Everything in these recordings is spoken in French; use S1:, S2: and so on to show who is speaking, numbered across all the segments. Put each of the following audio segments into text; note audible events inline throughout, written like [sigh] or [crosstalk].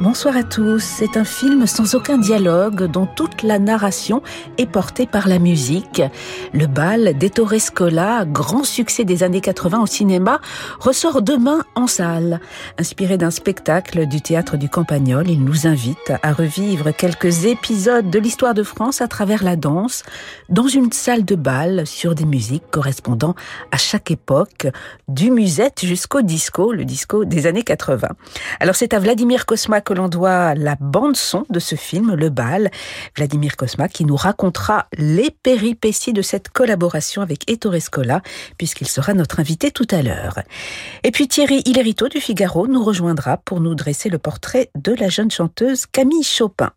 S1: Bonsoir à tous. C'est un film sans aucun dialogue dont toute la narration est portée par la musique. Le bal d'Ettore Scola, grand succès des années 80 au cinéma, ressort demain en salle. Inspiré d'un spectacle du théâtre du Campagnol, il nous invite à revivre quelques épisodes de l'histoire de France à travers la danse, dans une salle de bal sur des musiques correspondant à chaque époque, du musette jusqu'au disco, le disco des années 80. Alors c'est à Vladimir Kosma que l'on doit la bande-son de ce film, Le Bal. Vladimir Kosma qui nous racontera les péripéties de cette collaboration avec Ettore Scola, puisqu'il sera notre invité tout à l'heure. Et puis Thierry Hilerito du Figaro nous rejoindra pour nous dresser le portrait de la jeune chanteuse Camille Chopin.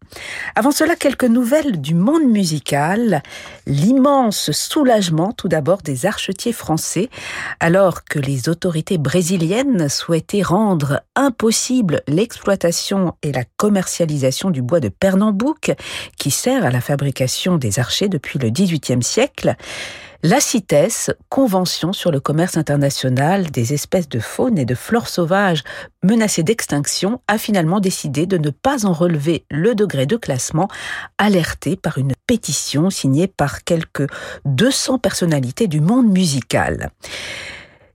S1: Avant cela, quelques nouvelles du monde musical. L'immense soulagement tout d'abord des archetiers français, alors que les autorités brésiliennes souhaitaient rendre impossible l'exploitation et la commercialisation du bois de Pernambouc, qui sert à la fabrication des archers depuis le XVIIIe siècle. La CITES, Convention sur le commerce international des espèces de faune et de flore sauvages menacées d'extinction, a finalement décidé de ne pas en relever le degré de classement, alerté par une pétition signée par quelques 200 personnalités du monde musical.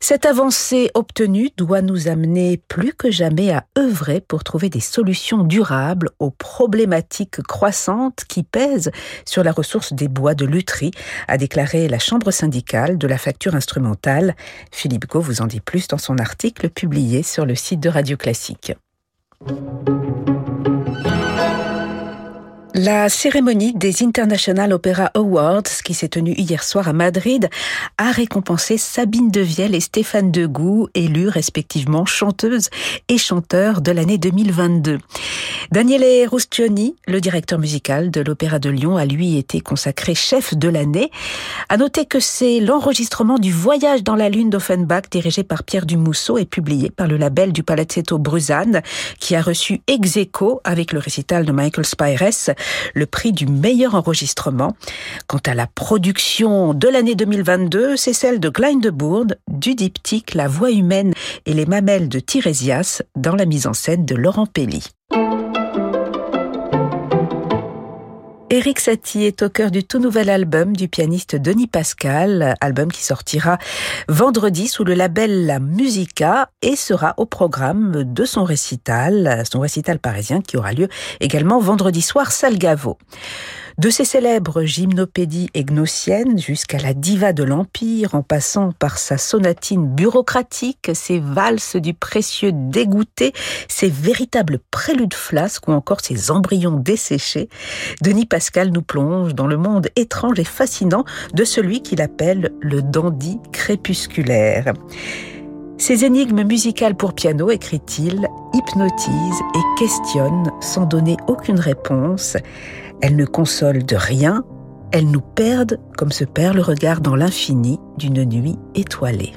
S1: Cette avancée obtenue doit nous amener plus que jamais à œuvrer pour trouver des solutions durables aux problématiques croissantes qui pèsent sur la ressource des bois de lutherie, a déclaré la Chambre syndicale de la facture instrumentale. Philippe Gau vous en dit plus dans son article publié sur le site de Radio Classique. La cérémonie des International Opera Awards, qui s'est tenue hier soir à Madrid, a récompensé Sabine Devielle et Stéphane Degout, élus respectivement chanteuses et chanteurs de l'année 2022. Daniele Rustioni, le directeur musical de l'Opéra de Lyon, a lui été consacré chef de l'année. À noter que c'est l'enregistrement du Voyage dans la Lune d'Offenbach, dirigé par Pierre Dumousseau et publié par le label du Palazzetto Bruzane, qui a reçu ex avec le récital de Michael Spires le prix du meilleur enregistrement. Quant à la production de l'année 2022, c'est celle de Glindebourg, du diptyque La voix humaine et les mamelles de Tirésias dans la mise en scène de Laurent Pelli. Eric Satie est au cœur du tout nouvel album du pianiste Denis Pascal, album qui sortira vendredi sous le label La Musica et sera au programme de son récital, son récital parisien qui aura lieu également vendredi soir Salgavo. De ses célèbres gymnopédies gnosiennes jusqu'à la diva de l'Empire, en passant par sa sonatine bureaucratique, ses valses du précieux dégoûté, ses véritables préludes flasques ou encore ses embryons desséchés, Denis Pascal nous plonge dans le monde étrange et fascinant de celui qu'il appelle le dandy crépusculaire. Ces énigmes musicales pour piano, écrit-il, hypnotisent et questionnent sans donner aucune réponse. Elles ne consolent de rien, elles nous perdent comme se perd le regard dans l'infini d'une nuit étoilée.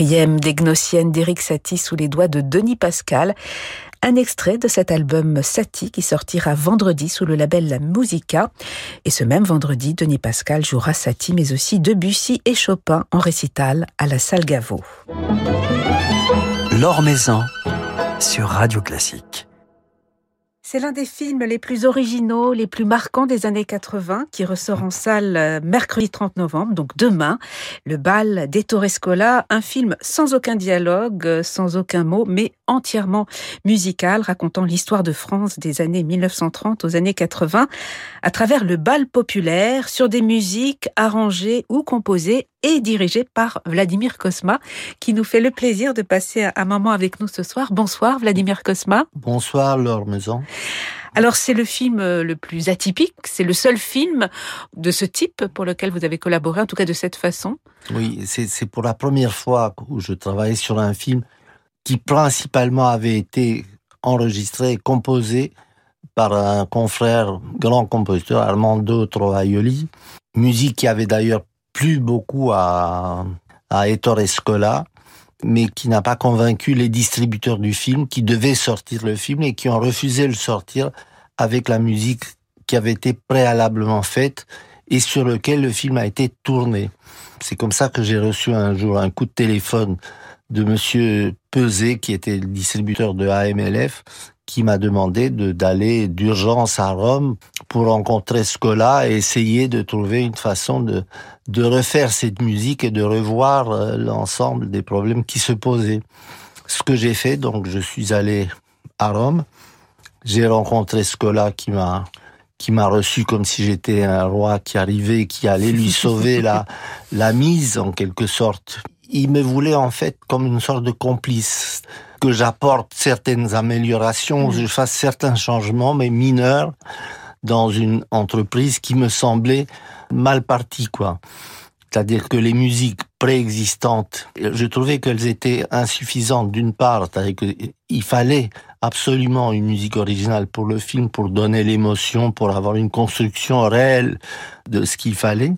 S1: Quatrième des Gnossiennes d'Éric Satie sous les doigts de Denis Pascal. Un extrait de cet album Satie qui sortira vendredi sous le label La Musica. Et ce même vendredi, Denis Pascal jouera Satie mais aussi Debussy et Chopin en récital à la salle Gaveau.
S2: L'Or Maison sur Radio Classique.
S1: C'est l'un des films les plus originaux, les plus marquants des années 80 qui ressort en salle euh, mercredi 30 novembre, donc demain. Le bal d'Ettore Scola, un film sans aucun dialogue, euh, sans aucun mot, mais entièrement musical, racontant l'histoire de France des années 1930 aux années 80 à travers le bal populaire sur des musiques arrangées ou composées et dirigées par Vladimir Kosma, qui nous fait le plaisir de passer un moment avec nous ce soir. Bonsoir Vladimir Kosma.
S3: Bonsoir Laure Maison.
S1: Alors c'est le film euh, le plus atypique, c'est le seul film de ce type pour lequel vous avez collaboré, en tout cas de cette façon.
S3: Oui, c'est pour la première fois où je travaillais sur un film qui principalement avait été enregistré et composé par un confrère, grand compositeur, Armando Trovaioli, musique qui avait d'ailleurs plu beaucoup à, à Ettore mais qui n'a pas convaincu les distributeurs du film qui devaient sortir le film et qui ont refusé le sortir avec la musique qui avait été préalablement faite et sur lequel le film a été tourné. C'est comme ça que j'ai reçu un jour un coup de téléphone de monsieur Pesé, qui était le distributeur de AMLF, qui m'a demandé d'aller d'urgence à Rome pour rencontrer Scola et essayer de trouver une façon de, de refaire cette musique et de revoir euh, l'ensemble des problèmes qui se posaient. Ce que j'ai fait, donc je suis allé à Rome, j'ai rencontré Scola qui m'a qui m'a reçu comme si j'étais un roi qui arrivait, qui allait lui sauver la, [laughs] la mise en quelque sorte. Il me voulait en fait comme une sorte de complice que j'apporte certaines améliorations, que je fasse certains changements, mais mineurs, dans une entreprise qui me semblait mal partie, quoi. C'est-à-dire que les musiques préexistantes, je trouvais qu'elles étaient insuffisantes d'une part, c'est-à-dire qu'il fallait absolument une musique originale pour le film, pour donner l'émotion, pour avoir une construction réelle de ce qu'il fallait.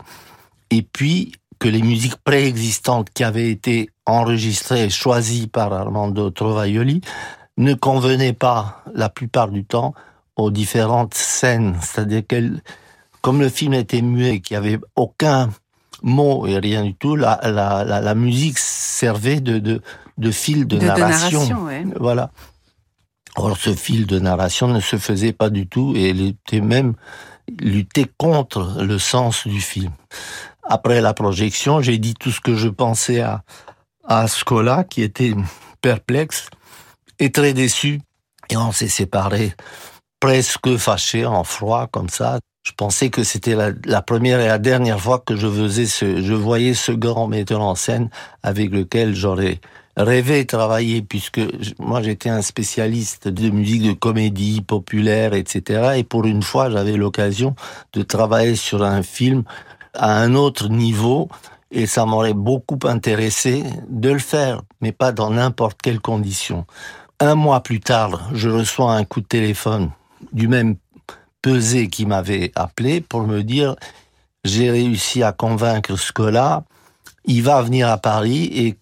S3: Et puis, que les musiques préexistantes qui avaient été enregistrées et choisies par Armando Trovaioli ne convenaient pas la plupart du temps aux différentes scènes. C'est-à-dire que, comme le film était muet, qu'il n'y avait aucun mot et rien du tout, la, la, la, musique servait de, de, de fil de, narration. Voilà. Or, ce fil de narration ne se faisait pas du tout et il était même lutter contre le sens du film après la projection, j'ai dit tout ce que je pensais à, à Scola, qui était perplexe et très déçu. Et on s'est séparés presque fâchés, en froid, comme ça. Je pensais que c'était la, première et la dernière fois que je faisais ce, je voyais ce grand metteur en scène avec lequel j'aurais rêvé travailler puisque moi j'étais un spécialiste de musique de comédie populaire, etc. Et pour une fois, j'avais l'occasion de travailler sur un film à un autre niveau et ça m'aurait beaucoup intéressé de le faire, mais pas dans n'importe quelle condition. Un mois plus tard, je reçois un coup de téléphone du même pesé qui m'avait appelé pour me dire j'ai réussi à convaincre Scola, il va venir à Paris et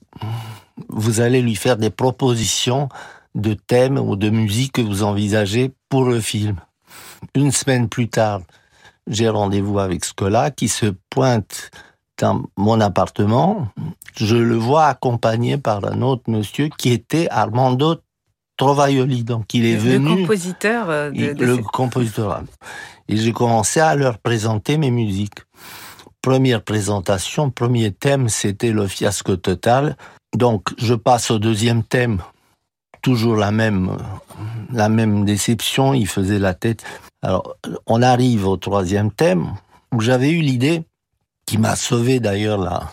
S3: vous allez lui faire des propositions de thèmes ou de musique que vous envisagez pour le film. Une semaine plus tard, j'ai rendez-vous avec Scola qui se pointe dans mon appartement. Je le vois accompagné par un autre monsieur qui était Armando Trovaioli. Donc il est venu.
S1: Le compositeur euh, de,
S3: Le compositeur. Et j'ai commencé à leur présenter mes musiques. Première présentation, premier thème, c'était le fiasco total. Donc je passe au deuxième thème. Toujours la même, la même déception. Il faisait la tête. Alors, on arrive au troisième thème, où j'avais eu l'idée, qui m'a sauvé d'ailleurs la,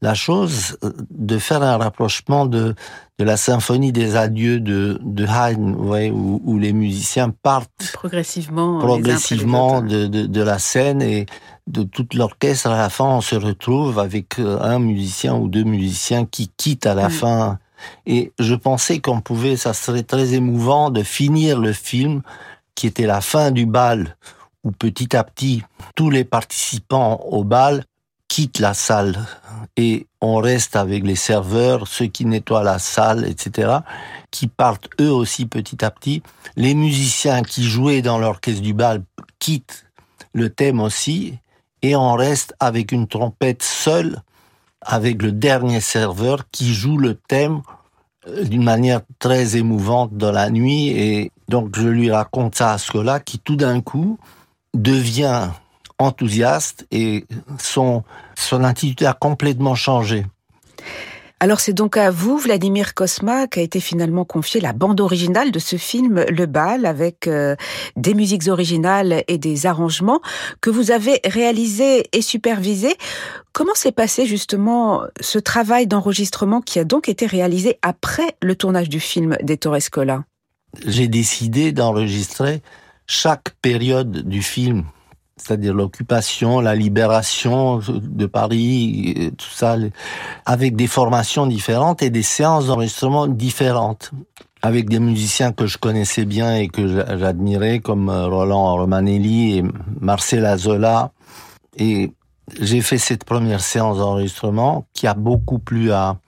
S3: la chose, de faire un rapprochement de, de la symphonie des adieux de, de Haydn, ouais, où, où, les musiciens partent
S1: progressivement,
S3: progressivement de, de, de, la scène et de toute l'orchestre. À la fin, on se retrouve avec euh, un musicien ou deux musiciens qui quittent à la mm. fin. Et je pensais qu'on pouvait, ça serait très émouvant de finir le film qui était la fin du bal, où petit à petit, tous les participants au bal quitte la salle et on reste avec les serveurs, ceux qui nettoient la salle, etc., qui partent eux aussi petit à petit. Les musiciens qui jouaient dans l'orchestre du bal quittent le thème aussi, et on reste avec une trompette seule, avec le dernier serveur qui joue le thème euh, d'une manière très émouvante dans la nuit, et donc je lui raconte ça à là qui tout d'un coup devient enthousiaste et son, son attitude a complètement changé.
S1: Alors c'est donc à vous, Vladimir Kosma, qu'a été finalement confiée la bande originale de ce film Le Bal, avec euh, des musiques originales et des arrangements que vous avez réalisés et supervisés. Comment s'est passé justement ce travail d'enregistrement qui a donc été réalisé après le tournage du film d'Ettore Scola
S3: J'ai décidé d'enregistrer chaque période du film c'est-à-dire l'occupation, la libération de Paris, tout ça, avec des formations différentes et des séances d'enregistrement différentes, avec des musiciens que je connaissais bien et que j'admirais, comme euh, Roland Romanelli et Marcel Azola. Et j'ai fait cette première séance d'enregistrement qui a beaucoup plu à,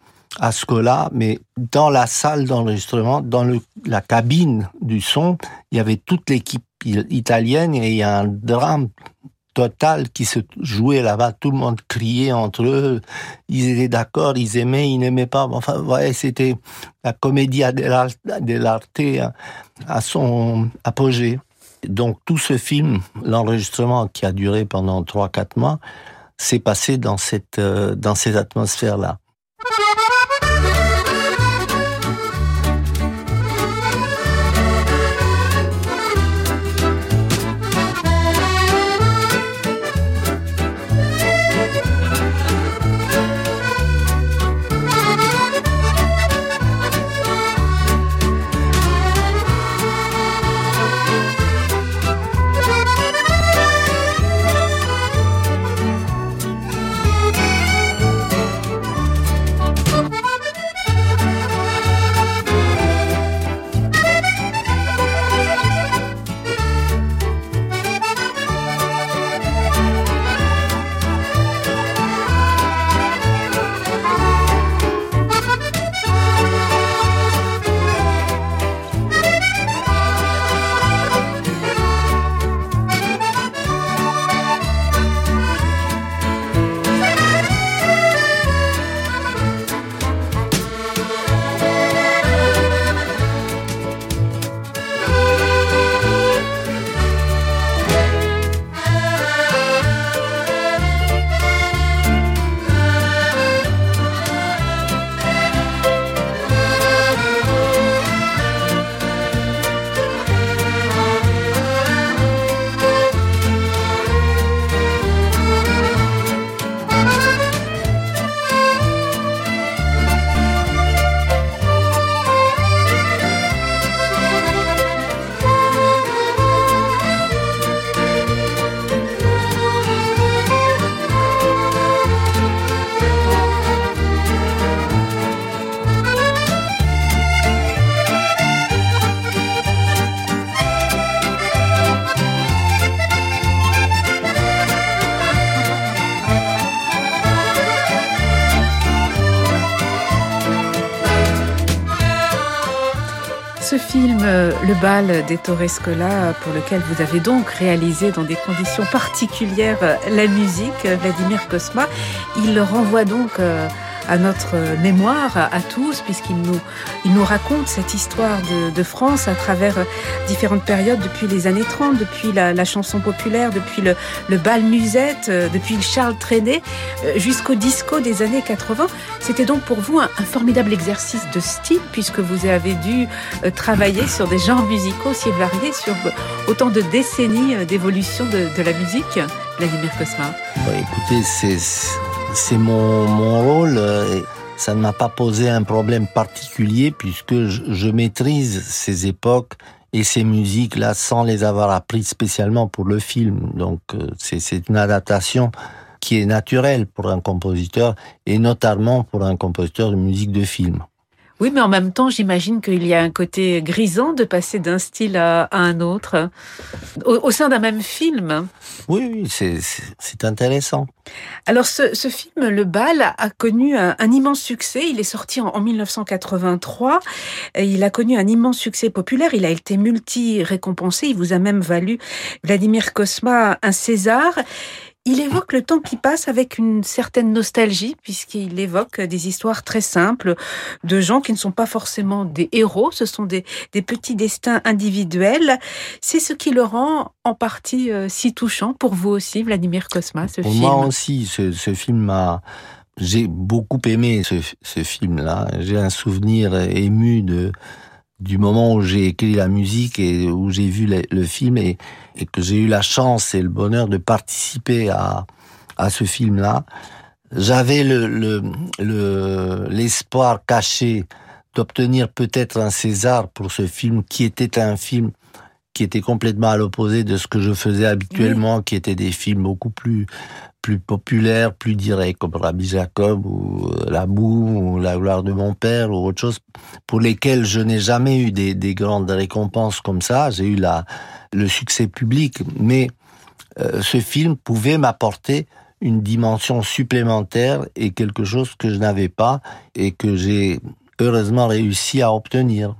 S3: à Scola, mais dans la salle d'enregistrement, dans le, la cabine du son, il y avait toute l'équipe italienne et il y a un drame total qui se jouait là-bas. Tout le monde criait entre eux. Ils étaient d'accord, ils aimaient, ils n'aimaient pas. Enfin, ouais, c'était la comédie dell'arte à son apogée. Donc tout ce film, l'enregistrement qui a duré pendant 3-4 mois, s'est passé dans cette, euh, dans cette atmosphère-là.
S1: le bal d'Ettore Scola, pour lequel vous avez donc réalisé dans des conditions particulières la musique, Vladimir Kosma. Il renvoie donc euh, à notre mémoire, à tous, puisqu'il nous, il nous raconte cette histoire de, France à travers différentes périodes, depuis les années 30, depuis la, chanson populaire, depuis le, bal musette, euh, depuis le Charles Trenet, euh, jusqu'au disco des années 80. C'était donc pour vous un, formidable exercice de style, puisque vous avez dû euh, travailler sur des genres musicaux aussi variés, sur autant de décennies d'évolution de, la musique. Vladimir Cosma.
S3: Écoutez, c'est c'est mon, mon rôle. Euh, ça ne m'a pas posé un problème particulier puisque je, je maîtrise ces époques et ces musiques-là sans les avoir apprises spécialement pour le film. Donc euh, c'est une adaptation qui est naturelle pour un compositeur et notamment pour un compositeur de musique de film.
S1: Oui, mais en même temps, j'imagine qu'il y a un côté grisant de passer d'un style à, un autre au, sein d'un même film.
S3: Oui, oui, c'est intéressant.
S1: Alors, ce, film, Le Bal, a connu un, immense succès. Il est sorti en, en 1983. Il a connu un immense succès populaire. Il a été multi-récompensé. Il vous a même valu, Vladimir Kosma, un César. Il évoque le temps qui passe avec une certaine nostalgie, puisqu'il évoque des histoires très simples de gens qui ne sont pas forcément des héros, ce sont des, petits destins individuels. C'est ce qui le rend en partie euh, si touchant pour vous aussi, Vladimir Kosma, ce
S3: pour Moi aussi, ce, film m'a... J'ai beaucoup aimé ce, ce film-là. J'ai un souvenir ému de du moment où j'ai écrit la musique et où j'ai vu le, film et, que j'ai eu la chance et le bonheur de participer à, à ce film-là, j'avais le, l'espoir caché d'obtenir peut-être un César pour ce film qui était un film qui était complètement à l'opposé de ce que je faisais habituellement, qui étaient des films beaucoup plus plus populaires, plus directs, comme Rabbi Jacob ou euh, La Boue ou La gloire de mon père ou autre chose, pour lesquels je n'ai jamais eu des, des, grandes récompenses comme ça. J'ai eu la, le succès public, mais euh, ce film pouvait m'apporter une dimension supplémentaire et quelque chose que je n'avais pas et que j'ai heureusement réussi à obtenir.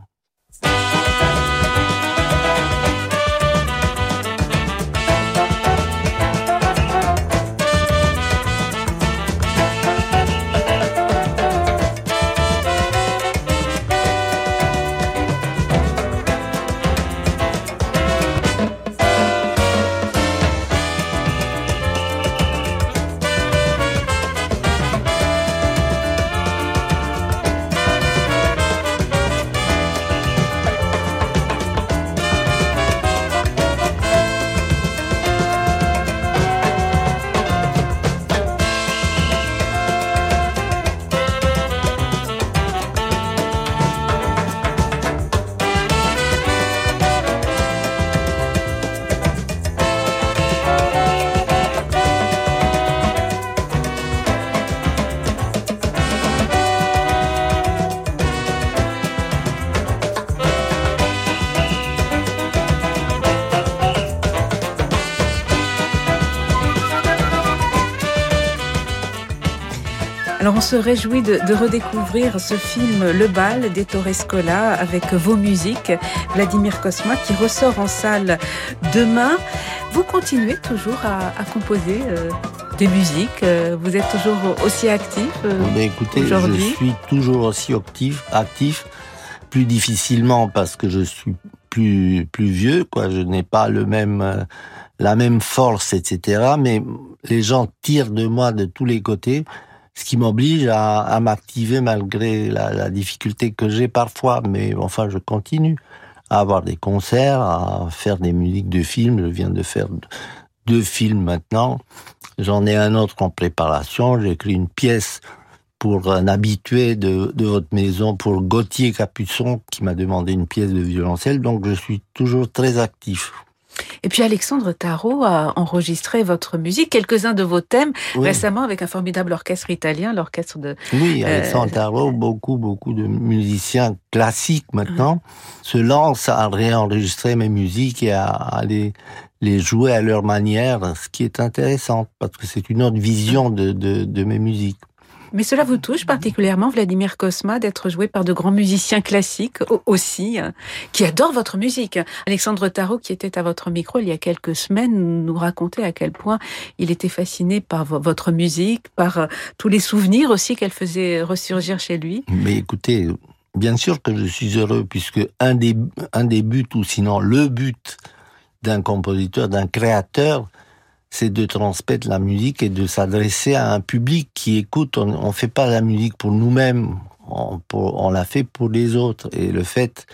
S1: Se réjouit de, redécouvrir ce film Le Bal d'Ettore Scola avec vos musiques, Vladimir Kosma, qui ressort en salle demain. Vous continuez toujours à, composer euh, des musiques euh, Vous êtes toujours aussi actif euh,
S3: Écoutez, je suis toujours aussi actif, actif, plus difficilement parce que je suis plus plus vieux, quoi. Je n'ai pas le même la même force, etc. Mais les gens tirent de moi de tous les côtés ce qui m'oblige à, m'activer malgré la, difficulté que j'ai parfois. Mais enfin, je continue à avoir des concerts, à faire des musiques de films. Je viens de faire deux films maintenant. J'en ai un autre en préparation. J'ai une pièce pour un habitué de, de votre maison, pour Gauthier Capuçon, qui m'a demandé une pièce de violoncelle. Donc, je suis toujours très actif.
S1: Et puis Alexandre Tarot a enregistré votre musique, quelques-uns de vos thèmes récemment avec un formidable orchestre italien, l'orchestre de...
S3: Oui, euh, Alexandre Tarot, beaucoup, beaucoup de musiciens classiques maintenant se lancent à réenregistrer mes musiques et à, les, les jouer à leur manière, ce qui est intéressant parce que c'est une autre vision de, de, de mes musiques.
S1: Mais cela vous touche particulièrement, Vladimir Kosma, d'être joué par de grands musiciens classiques aussi, hein, qui adorent votre musique. Alexandre Tarot, qui était à votre micro il y a quelques semaines, nous racontait à quel point il était fasciné par votre musique, par euh, tous les souvenirs aussi qu'elle faisait ressurgir chez lui.
S3: Mais écoutez, bien sûr que je suis heureux, puisque un des, un des buts, ou sinon le but d'un compositeur, d'un créateur, c'est de transmettre la musique et de s'adresser à un public qui écoute. On ne fait pas la musique pour nous-mêmes, on, la fait pour les autres. Et le fait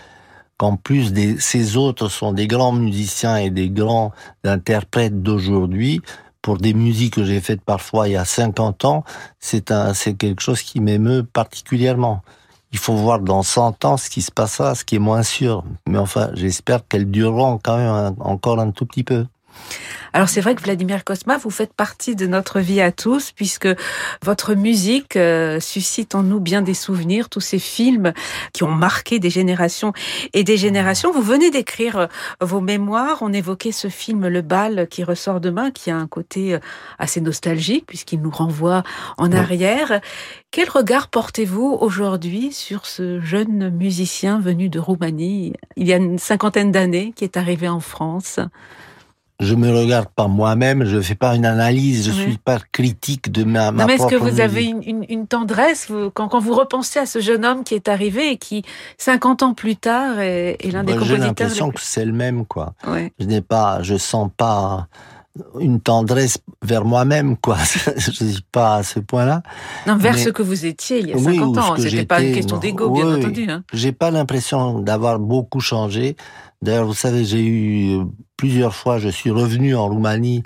S3: qu'en plus ces autres sont des grands musiciens et des grands interprètes d'aujourd'hui, pour des musiques que j'ai faites parfois il y a 50 ans, c'est quelque chose qui m'émeut particulièrement. Il faut voir dans 100 ans ce qui se passera, ce qui est moins sûr. Mais enfin, j'espère qu'elles dureront quand même encore un tout petit peu.
S1: Alors c'est vrai que Vladimir Kosma, vous faites partie de notre vie à tous, puisque votre musique euh, suscite en nous bien des souvenirs, tous ces films qui ont marqué des générations et des générations. Vous venez d'écrire euh, vos mémoires, on évoquait ce film Le Bal qui ressort demain, qui a un côté euh, assez nostalgique, puisqu'il nous renvoie en arrière. Quel regard portez-vous aujourd'hui sur ce jeune musicien venu de Roumanie il y a une cinquantaine d'années qui est arrivé en France?
S3: Je me regarde pas moi-même, je fais pas une analyse, je suis pas critique de ma, ma
S1: non, mais est-ce que vous
S3: musique.
S1: avez une, une, une tendresse vous, quand, quand vous repensez à ce jeune homme qui est arrivé et qui, 50 ans plus tard, est, est l'un des
S3: Bah, J'ai
S1: compositeurs
S3: l'impression
S1: les
S3: que c'est le même, quoi.
S1: Ouais.
S3: Je n'ai pas, je sens pas une tendresse vers moi-même, quoi. [laughs] je suis pas à ce point-là.
S1: Non, vers
S3: Mais-
S1: ce que vous étiez il y a
S3: Oui,
S1: 50
S3: ou
S1: ans. C'était pas une question d'ego, bien
S3: Oui, oui.
S1: entendu. Hein.
S3: J'ai pas l'impression d'avoir beaucoup changé. D'ailleurs, vous savez, j'ai eu euh, plusieurs fois, je suis revenu en Roumanie,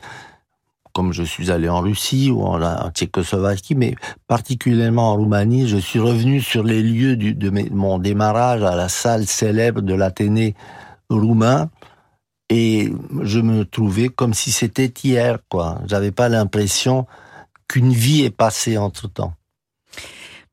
S3: comme je suis allé en Russie ou en, Tchécoslovaquie, mais particulièrement en Roumanie, je suis revenu sur les lieux de mon démarrage à la salle célèbre de l'Athénée roumain. Et je me trouvais comme si c'était hier, quoi. J'avais pas l'impression qu'une vie est passée entre temps.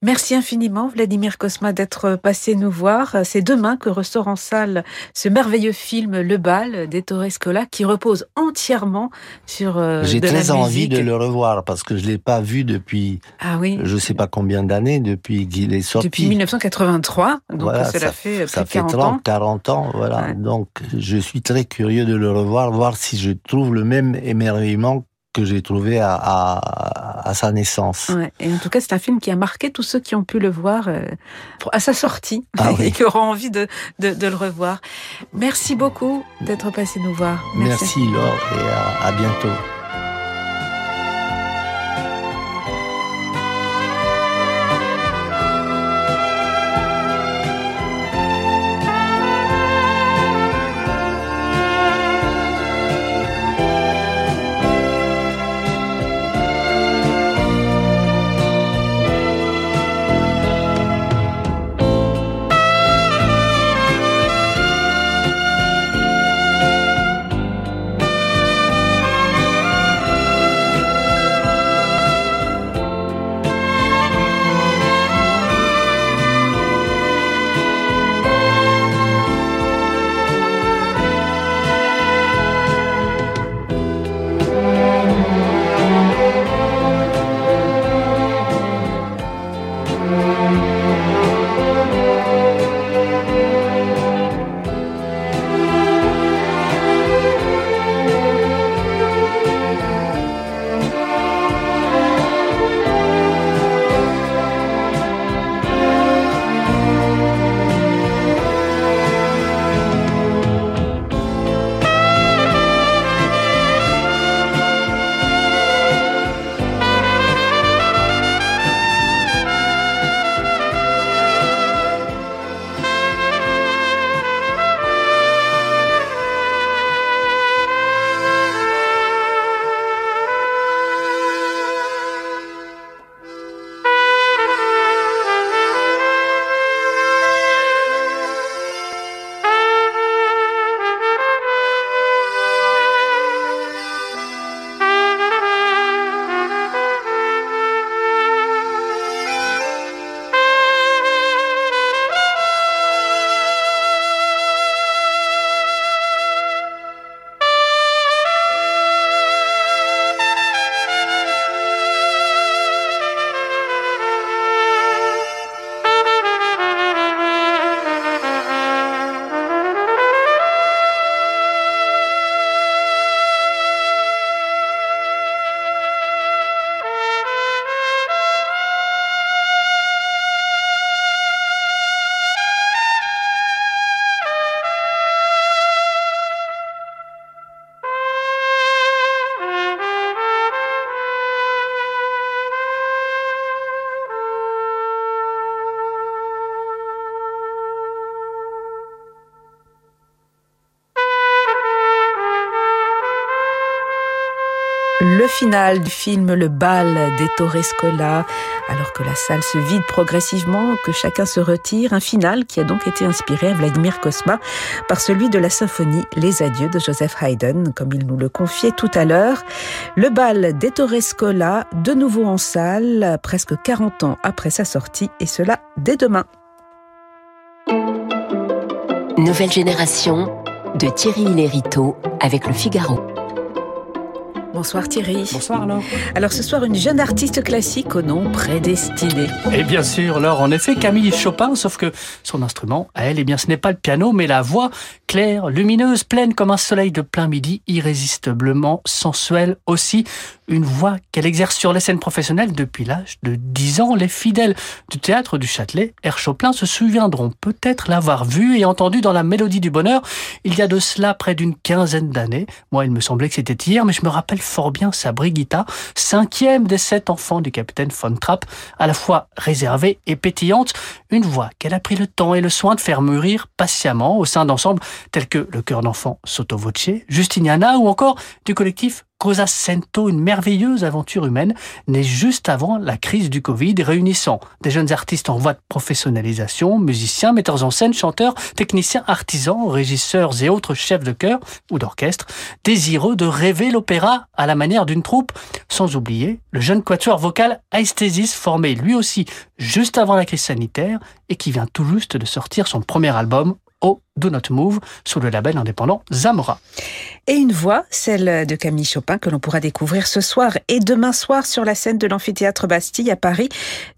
S1: Merci infiniment, Vladimir Kosma, d'être passé nous voir. C'est demain que ressort en salle ce merveilleux film Le Bal d'Ettore Scola qui repose entièrement sur euh,
S3: J'ai
S1: la
S3: très envie
S1: musique.
S3: de le revoir parce que je l'ai pas vu depuis
S1: Ah oui,
S3: je sais pas combien d'années depuis qu'il est sorti.
S1: depuis 1983. Donc
S3: Voilà,
S1: cela fait plus
S3: ça
S1: de
S3: fait
S1: 40
S3: 30,
S1: ans.
S3: 40 ans, voilà.
S1: Ouais.
S3: Donc, je suis très curieux de le revoir, voir si je trouve le même émerveillement que j'ai trouvé à, à, à sa naissance.
S1: Ouais. Et en tout cas, c'est un film qui a marqué tous ceux qui ont pu le voir euh, à sa sortie
S3: Ah oui. [laughs]
S1: et qui auront envie de, de, de le revoir. Merci beaucoup d'être passé nous voir.
S3: Merci, Laure, et à, à bientôt.
S1: Finale du film Le bal d'Ettore Scola, alors que la salle se vide progressivement, que chacun se retire, un final qui a donc été inspiré à Vladimir Kosma par celui de la symphonie Les Adieux de Joseph Haydn, comme il nous le confiait tout à l'heure. Le bal d'Ettore Scola, de nouveau en salle, presque 40 ans après sa sortie, et cela dès demain.
S4: Nouvelle génération de Thierry Lériteau avec le Figaro.
S1: Bonsoir Thierry.
S5: Bonsoir Laure.
S1: Alors ce soir, une jeune artiste classique au nom prédestiné.
S5: Et bien sûr, Laure, en effet, Camille Chopin, sauf que son instrument, à elle, eh bien, ce n'est pas le piano, mais la voix claire, lumineuse, pleine comme un soleil de plein midi, irrésistiblement sensuelle aussi. Une voix qu'elle exerce sur les scènes professionnelles depuis l'âge de 10 ans. Les fidèles du théâtre du Châtelet, R. Chopin, se souviendront peut-être l'avoir vue et entendue dans la Mélodie du Bonheur il y a de cela près d'une quinzaine d'années. Moi, il me semblait que c'était hier, mais je me rappelle fort bien sa Brigitta, cinquième des sept enfants du capitaine von Trapp, à la fois réservée et pétillante, une voix qu'elle a pris le temps et le soin de faire mûrir patiemment au sein d'ensembles tels que le chœur d'enfant Sotto Voce, Justiniana ou encore du collectif Cosa Sento, une merveilleuse aventure humaine née juste avant la crise du Covid, réunissant des jeunes artistes en voie de professionnalisation, musiciens, metteurs en scène, chanteurs, techniciens, artisans, régisseurs et autres chefs de chœur ou d'orchestre, désireux de rêver l'opéra à la manière d'une troupe, sans oublier le jeune quatuor vocal Aesthesis formé lui aussi juste avant la crise sanitaire et qui vient tout juste de sortir son premier album au Do Not Move sous le label indépendant Zamora.
S1: Et une voix, celle de Camille Chopin, que l'on pourra découvrir ce soir et demain soir sur la scène de l'amphithéâtre Bastille à Paris,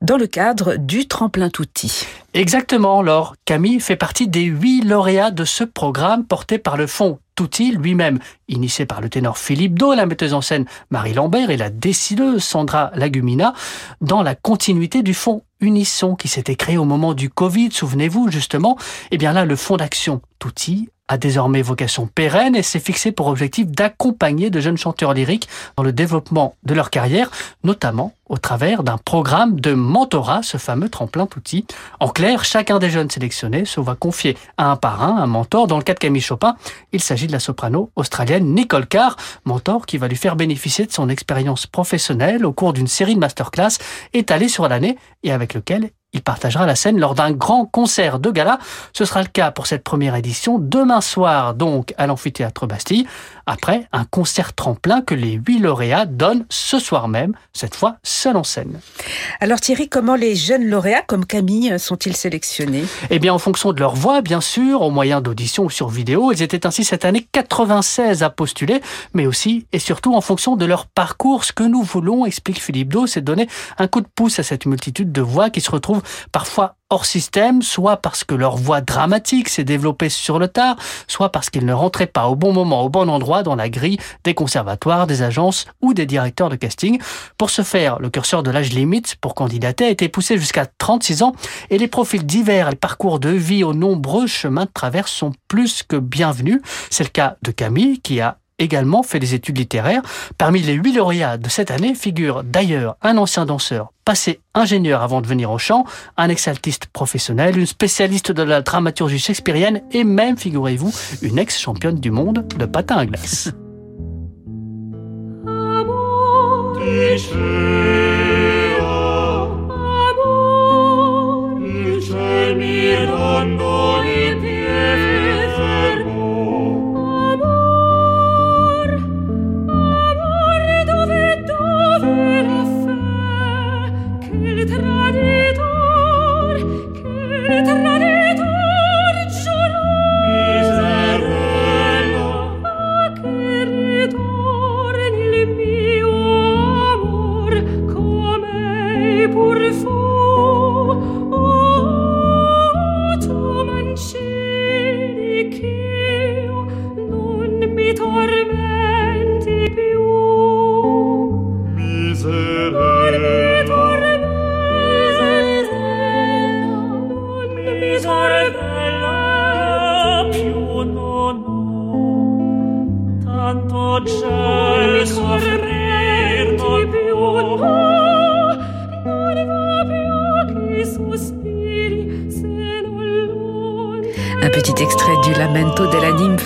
S1: dans le cadre du Tremplin Touti.
S5: Exactement, Laure. Camille fait partie des huit lauréats de ce programme porté par le Fonds Touti lui-même, initié par le ténor Philippe Do, la metteuse en scène Marie Lambert et la décideuse Sandra Lagumina, dans la continuité du Fonds Unisson qui s'était créé au moment du Covid, souvenez-vous justement. Eh bien là, le Fonds d'action Touti a désormais vocation pérenne et s'est fixé pour objectif d'accompagner de jeunes chanteurs lyriques dans le développement de leur carrière, notamment au travers d'un programme de mentorat, ce fameux tremplin outil. En clair, chacun des jeunes sélectionnés se voit confier à un par un un mentor. Dans le cas de Camille Chopin, il s'agit de la soprano australienne Nicole Carr, mentor qui va lui faire bénéficier de son expérience professionnelle au cours d'une série de masterclass étalée sur l'année et avec lequel il partagera la scène lors d'un grand concert de gala. Ce sera le cas pour cette première édition demain soir, donc à l'amphithéâtre Bastille, après un concert tremplin que les huit lauréats donnent ce soir même, cette fois seul en scène.
S1: Alors Thierry, comment les jeunes lauréats comme Camille sont-ils sélectionnés?
S5: Eh bien en fonction de leur voix, bien sûr, au moyen d'audition ou sur vidéo. Ils étaient ainsi cette année 96 à postuler, mais aussi et surtout en fonction de leur parcours. Ce que nous voulons, explique Philippe Do, c'est donner un coup de pouce à cette multitude de voix qui se retrouvent parfois hors système, soit parce que leur voix dramatique s'est développée sur le tard, soit parce qu'ils ne rentraient pas au bon moment, au bon endroit dans la grille des conservatoires, des agences ou des directeurs de casting. Pour ce faire, le curseur de l'âge limite pour candidater a été poussé jusqu'à 36 ans et les profils divers et parcours de vie aux nombreux chemins de traverse sont plus que bienvenus. C'est le cas de Camille qui a également fait des études littéraires. Parmi les huit lauréats de cette année figure d'ailleurs un ancien danseur, passé ingénieur avant de venir au chant, un exaltiste professionnel, une spécialiste de la dramaturgie shakespearienne et même, figurez-vous, une ex-championne du monde de patin à glace.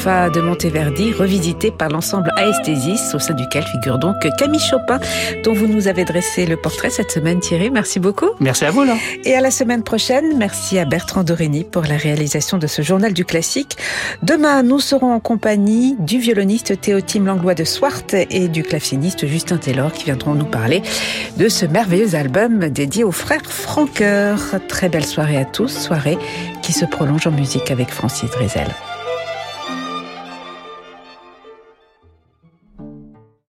S1: De Monteverdi, revisité par l'ensemble Aesthesis, au sein duquel figure donc Camille Chopin, dont vous nous avez dressé le portrait cette semaine, Thierry. Merci beaucoup.
S5: Merci à vous, là.
S1: Et à la semaine prochaine. Merci à Bertrand Doreni pour la réalisation de ce journal du classique. Demain, nous serons en compagnie du violoniste Théotime Langlois de Swart et du claveciniste Justin Taylor qui viendront nous parler de ce merveilleux album dédié aux frères Franqueur. Très belle soirée à tous, soirée qui se prolonge en musique avec Francis Drezel.